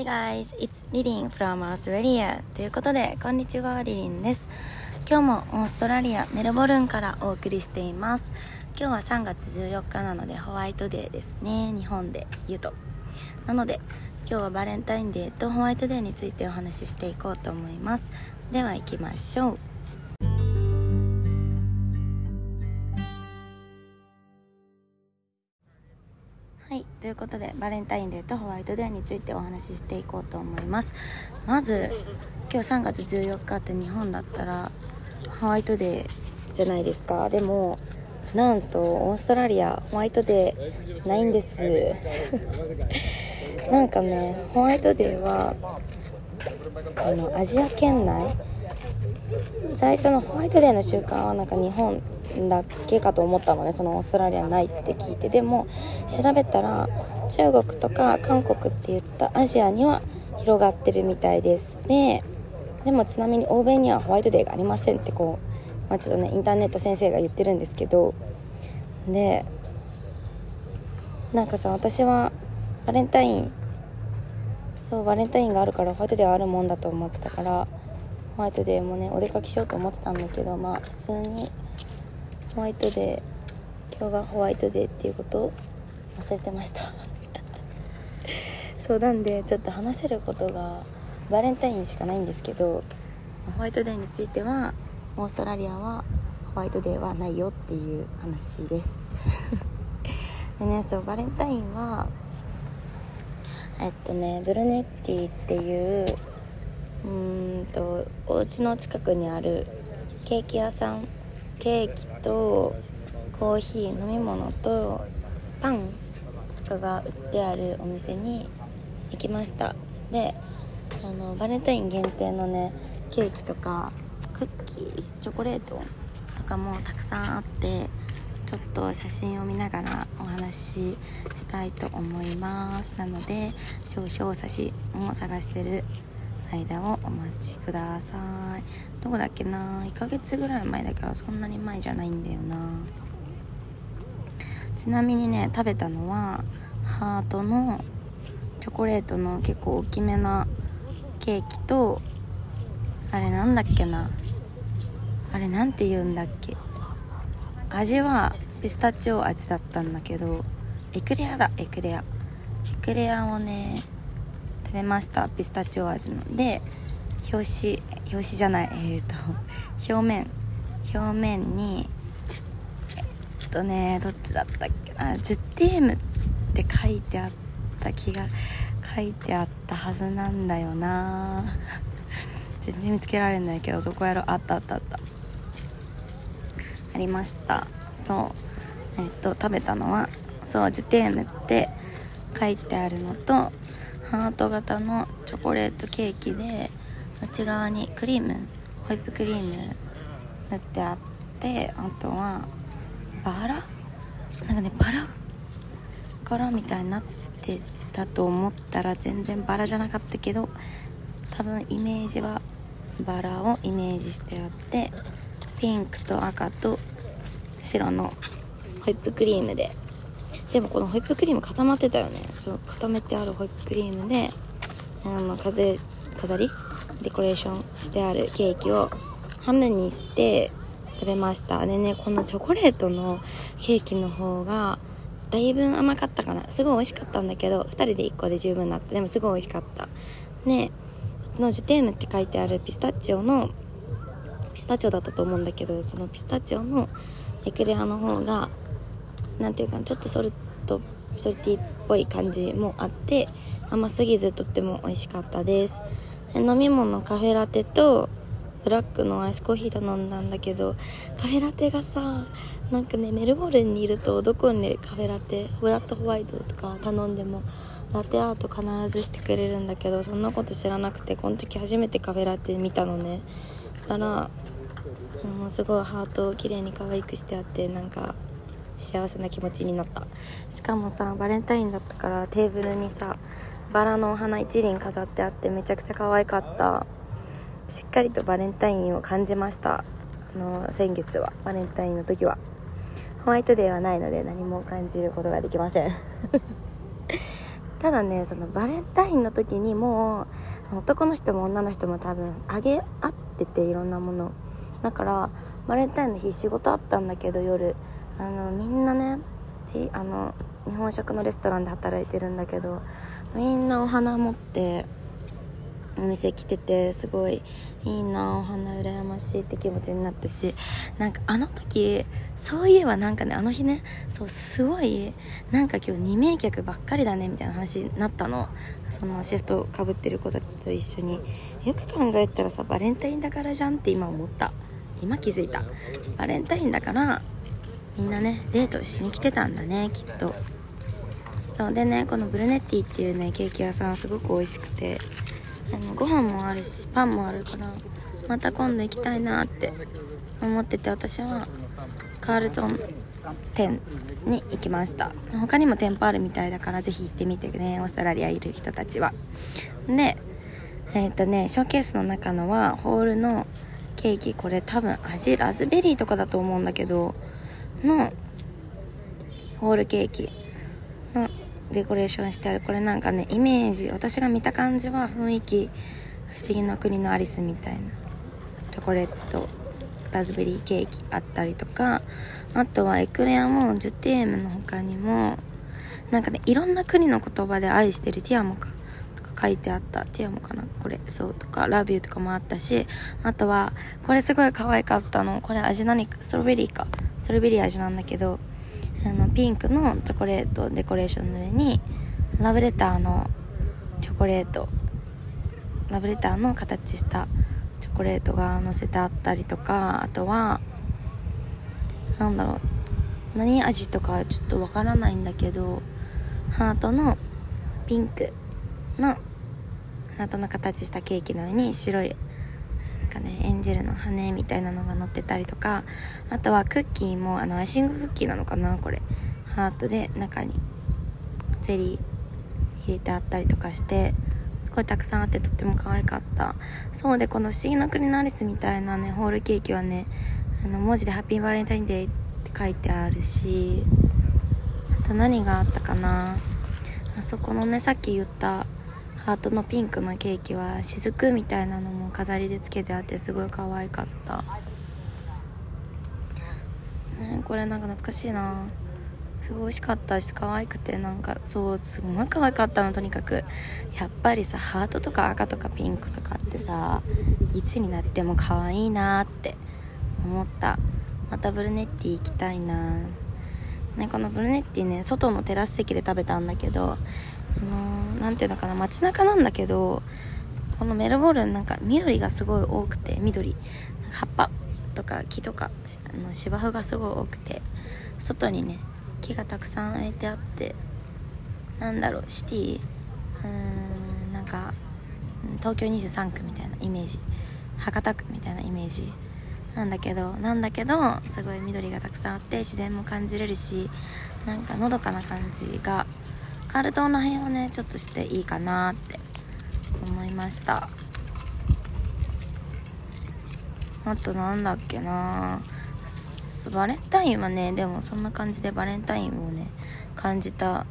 Hi guys, it's Lilin from Australia ということで、こんにちは、リリンです。今日もオーストラリア、メルボルンからお送りしています。今日は3月14日なのでホワイトデーですね。日本で言うと。なので、今日はバレンタインデーとホワイトデーについてお話ししていこうと思います。では行きましょう。ということでバレンタインデーとホワイトデーについてお話ししていこうと思います。まず今日3月14日って日本だったらホワイトデーじゃないですか。でもなんとオーストラリアホワイトデーないんです。なんかねホワイトデーはあのアジア圏内最初のホワイトデーの習慣はなんか日本だけかと思ったのね。そのオーストラリアないって聞いてでも調べたら中国とか韓国って言ったアジアには広がってるみたいですででもちなみに欧米にはホワイトデーがありませんってこう、まあ、ちょっとねインターネット先生が言ってるんですけど。でなんかさ私はバレンタイン。そうバレンタインがあるからホワイトデーはあるもんだと思ってたからホワイトデーもねお出かけしようと思ってたんだけどまあ普通にホワイトデー今日がホワイトデーっていうことを忘れてました。そうなんでちょっと話せることがバレンタインしかないんですけどホワイトデーについてはオーストラリアはホワイトデーはないよっていう話です。でねそうバレンタインはえっとねブルネッティっていううーんとお家の近くにあるケーキ屋さんケーキとコーヒー飲み物とパンとかが売ってあるお店に行きました。であのバレンタイン限定のねケーキとかクッキーチョコレートとかもたくさんあってちょっと写真を見ながらお話ししたいと思います。なので少々写真を探してる間をお待ちください。どこだっけな？1ヶ月ぐらい前だからそんなに前じゃないんだよな。ちなみにね食べたのはハートのチョコレートの結構大きめなケーキとあれなんだっけな？あれなんて言うんだっけ？味はピスタチオ味だったんだけどエクレアだエクレア。エクレアをね食べました。ピスタチオ味の。で表紙表紙じゃない。えー、と表面。表面にえっとねどっちだったっけ？な10テームって書いてあった気が書いてあったはずなんだよな。全然見つけられないけどどこやろ？あったあったあった。ありました。そう。えっと食べたのはそうジュテームって書いてあるのとハート型のチョコレートケーキで内側にクリームホイップクリーム塗ってあってあとはバラ？なんかねバラ柄みたいになってたと思ったら全然バラじゃなかったけど多分イメージはバラをイメージしてあってピンクと赤と白のホイップクリームででもこのホイップクリーム固まってたよね。そう固めてあるホイップクリームであの風飾り？デコレーションしてあるケーキをハムにして食べました。でねこのチョコレートのケーキの方がだいぶ甘かったかな。すごい美味しかったんだけど2人で1個で十分だった。でもすごい美味しかった。ねのジュテームって書いてあるピスタチオのピスタチオだったと思うんだけどそのピスタチオのエクレアの方が何ていうかちょっとソルトソルティっぽい感じもあって甘すぎずとっても美味しかったです。飲み物カフェラテとブラックのアイスコーヒー頼んだんだけどカフェラテがさなんかねメルボルンにいるとどこにカフェラテフラットホワイトとか頼んでもラテアート必ずしてくれるんだけどそんなこと知らなくてこの時初めてカフェラテ見たのね。だからもうすごいハートを綺麗に可愛くしてあってなんか幸せな気持ちになった。しかもさバレンタインだったからテーブルにさバラのお花一輪飾ってあってめちゃくちゃ可愛かった。しっかりとバレンタインを感じました。あの先月は。バレンタインの時は。ホワイトデーはないので何も感じることができません。ただねそのバレンタインの時にもう男の人も女の人も多分あげ合ってていろんなもの。だからバレンタインの日仕事あったんだけど夜。あのみんなねあの日本食のレストランで働いてるんだけどみんなお花持ってお店来ててすごいいいなお花羨ましいって気持ちになったしなんかあの時そういえばなんかねあの日ねそうすごいなんか今日2名客ばっかりだねみたいな話になったの。そのシフトかぶってる子たちと一緒に。よく考えたらさバレンタインだからじゃんって今思った。今気づいた。バレンタインだからみんなねデートしに来てたんだねきっと。そうでねこのブルネッティっていうねケーキ屋さんすごく美味しくて。あのご飯もあるしパンもあるからまた今度行きたいなって思ってて私はカールトン店に行きました。他にも店舗あるみたいだからぜひ行ってみてねオーストラリアいる人たちは。でえっ、とねショーケースの中のはホールのケーキこれ多分味ラズベリーとかだと思うんだけどのホールケーキのデコレーションしてある。これなんかねイメージ私が見た感じは雰囲気不思議の国のアリスみたいな。チョコレートラズベリーケーキあったりとかあとはエクレアもジュテームの他にもなんかねいろんな国の言葉で愛してるティアモかとか書いてあった。ティアモかな。これそうとかラビューとかもあったしあとはこれすごい可愛かったの。これ味何か？ストロベリーか。ストロベリー味なんだけどあのピンクのチョコレートデコレーションの上にラブレターのチョコレートラブレターの形したチョコレートが乗せてあったりとかあとはなんだろう何味とかちょっとわからないんだけどハートのピンクのハートの形したケーキの上に白いかねエンジェルの羽みたいなのが乗ってたりとかあとはクッキーもあのアイシングクッキーなのかなこれ。ハートで中にゼリー入れてあったりとかしてすごいたくさんあってとっても可愛かった。そうでこの「不思議の国のアリス」みたいなねホールケーキはねあの文字で「ハッピーバレンタインデー」って書いてあるしあと何があったかな。あそこのねさっき言ったハートのピンクのケーキは雫みたいなのも飾りでつけてあってすごい可愛かった、ね、これなんか懐かしいな。すごい美味しかったし可愛くてなんかそうすごい可愛かったのとにかく。やっぱりさハートとか赤とかピンクとかってさいつになっても可愛いなって思った。またブルネッティ行きたいな。ねこのブルネッティね外のテラス席で食べたんだけどあのー、ていうのかな街中なんだけどこのメルボルンなんか緑がすごい多くて緑。葉っぱとか木とかあの芝生がすごい多くて外にね木がたくさん植えてあってなんだろうシティうーんなんか東京23区みたいなイメージ。博多区みたいなイメージ。なんだけどなんだけどすごい緑がたくさんあって自然も感じれるしなんかのどかな感じがカル島の辺をねちょっとしていいかなって思いました。あとなんだっけな。バレンタインはねでもそんな感じでバレンタインをね感じた。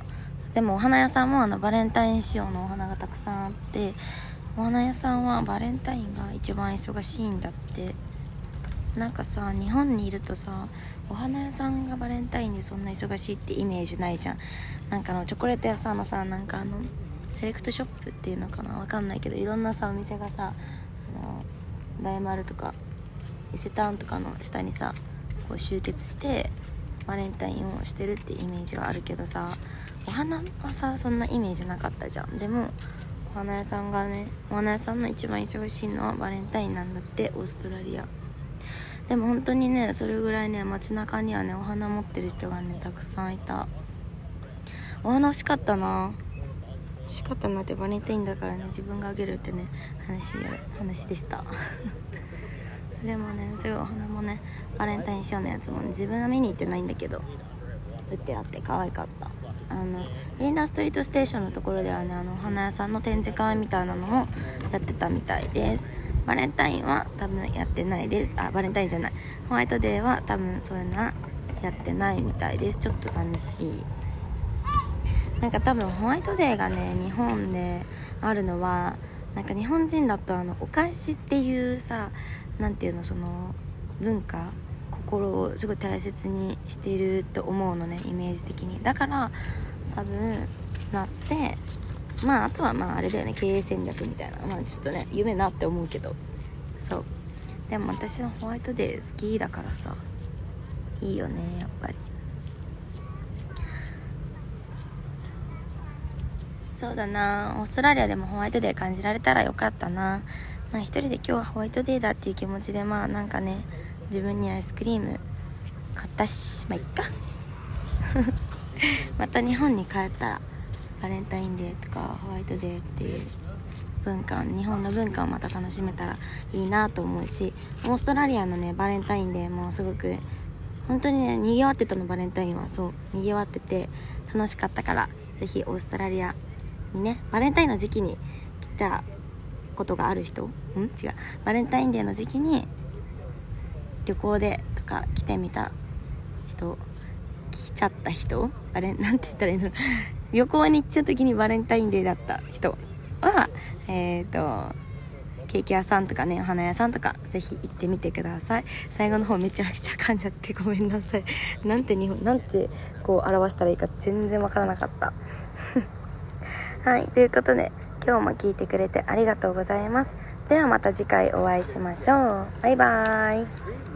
でもお花屋さんもあのバレンタイン仕様のお花がたくさんあってお花屋さんはバレンタインが一番忙しいんだって。なんかさ日本にいるとさお花屋さんがバレンタインでそんな忙しいってイメージないじゃん。なんかのチョコレート屋さんのさなんかあのセレクトショップっていうのかな？わかんないけどいろんなさお店がさあの大丸とか伊勢丹とかの下にさこう集結してバレンタインをしてるってイメージがあるけどさお花はさそんなイメージなかったじゃん。でもお花屋さんがねお花屋さんの一番忙しいのはバレンタインなんだってオーストラリア。でも本当にねそれぐらいね街中にはねお花持ってる人がねたくさんいた。お花欲しかったな。欲しかったなってバレンタインだからね自分があげるってね話話でした。でもねすごいお花もねバレンタイン仕様のやつも、ね、自分は見に行ってないんだけど売ってあって可愛かった。あのフリンダーストリートステーションのところではねあのお花屋さんの展示会みたいなのもやってたみたいですバレンタインは多分やってないです。あバレンタインじゃない。ホワイトデーは多分そういうのはやってないみたいです。ちょっと寂しい。なんか多分ホワイトデーがね日本であるのはなんか日本人だとあのお返しっていうさ何ていうのその文化心をすごい大切にしてると思うのねイメージ的に。だから多分なってまああとはまああれだよね経営戦略みたいな。まあちょっとね夢なって思うけど。そう。でも私はホワイトデー好きだからさ。いいよねやっぱり。そうだな。オーストラリアでもホワイトデー感じられたらよかったな。まあ一人で今日はホワイトデーだっていう気持ちでまあなんかね自分にアイスクリーム買ったしまあいっか。また日本に帰ったら。バレンタインデーとかホワイトデーっていう文化日本の文化をまた楽しめたらいいなと思うしオーストラリアのねバレンタインデーもすごく本当にね賑わってたのバレンタインはそう賑わってて楽しかったから是非オーストラリアにねバレンタインの時期に来たことがある人ん？違う。バレンタインデーの時期に旅行でとか来てみた人来ちゃった人？あれ なんて言ったらいいの？旅行に行った時にバレンタインデーだった人はえっ、ー、とケーキ屋さんとかねお花屋さんとかぜひ行ってみてください。最後の方めちゃくちゃ噛んじゃってごめんなさい。なんて日本なんてこう表したらいいか全然わからなかった。はいということで今日も聞いてくれてありがとうございます。ではまた次回お会いしましょう。バイバーイ。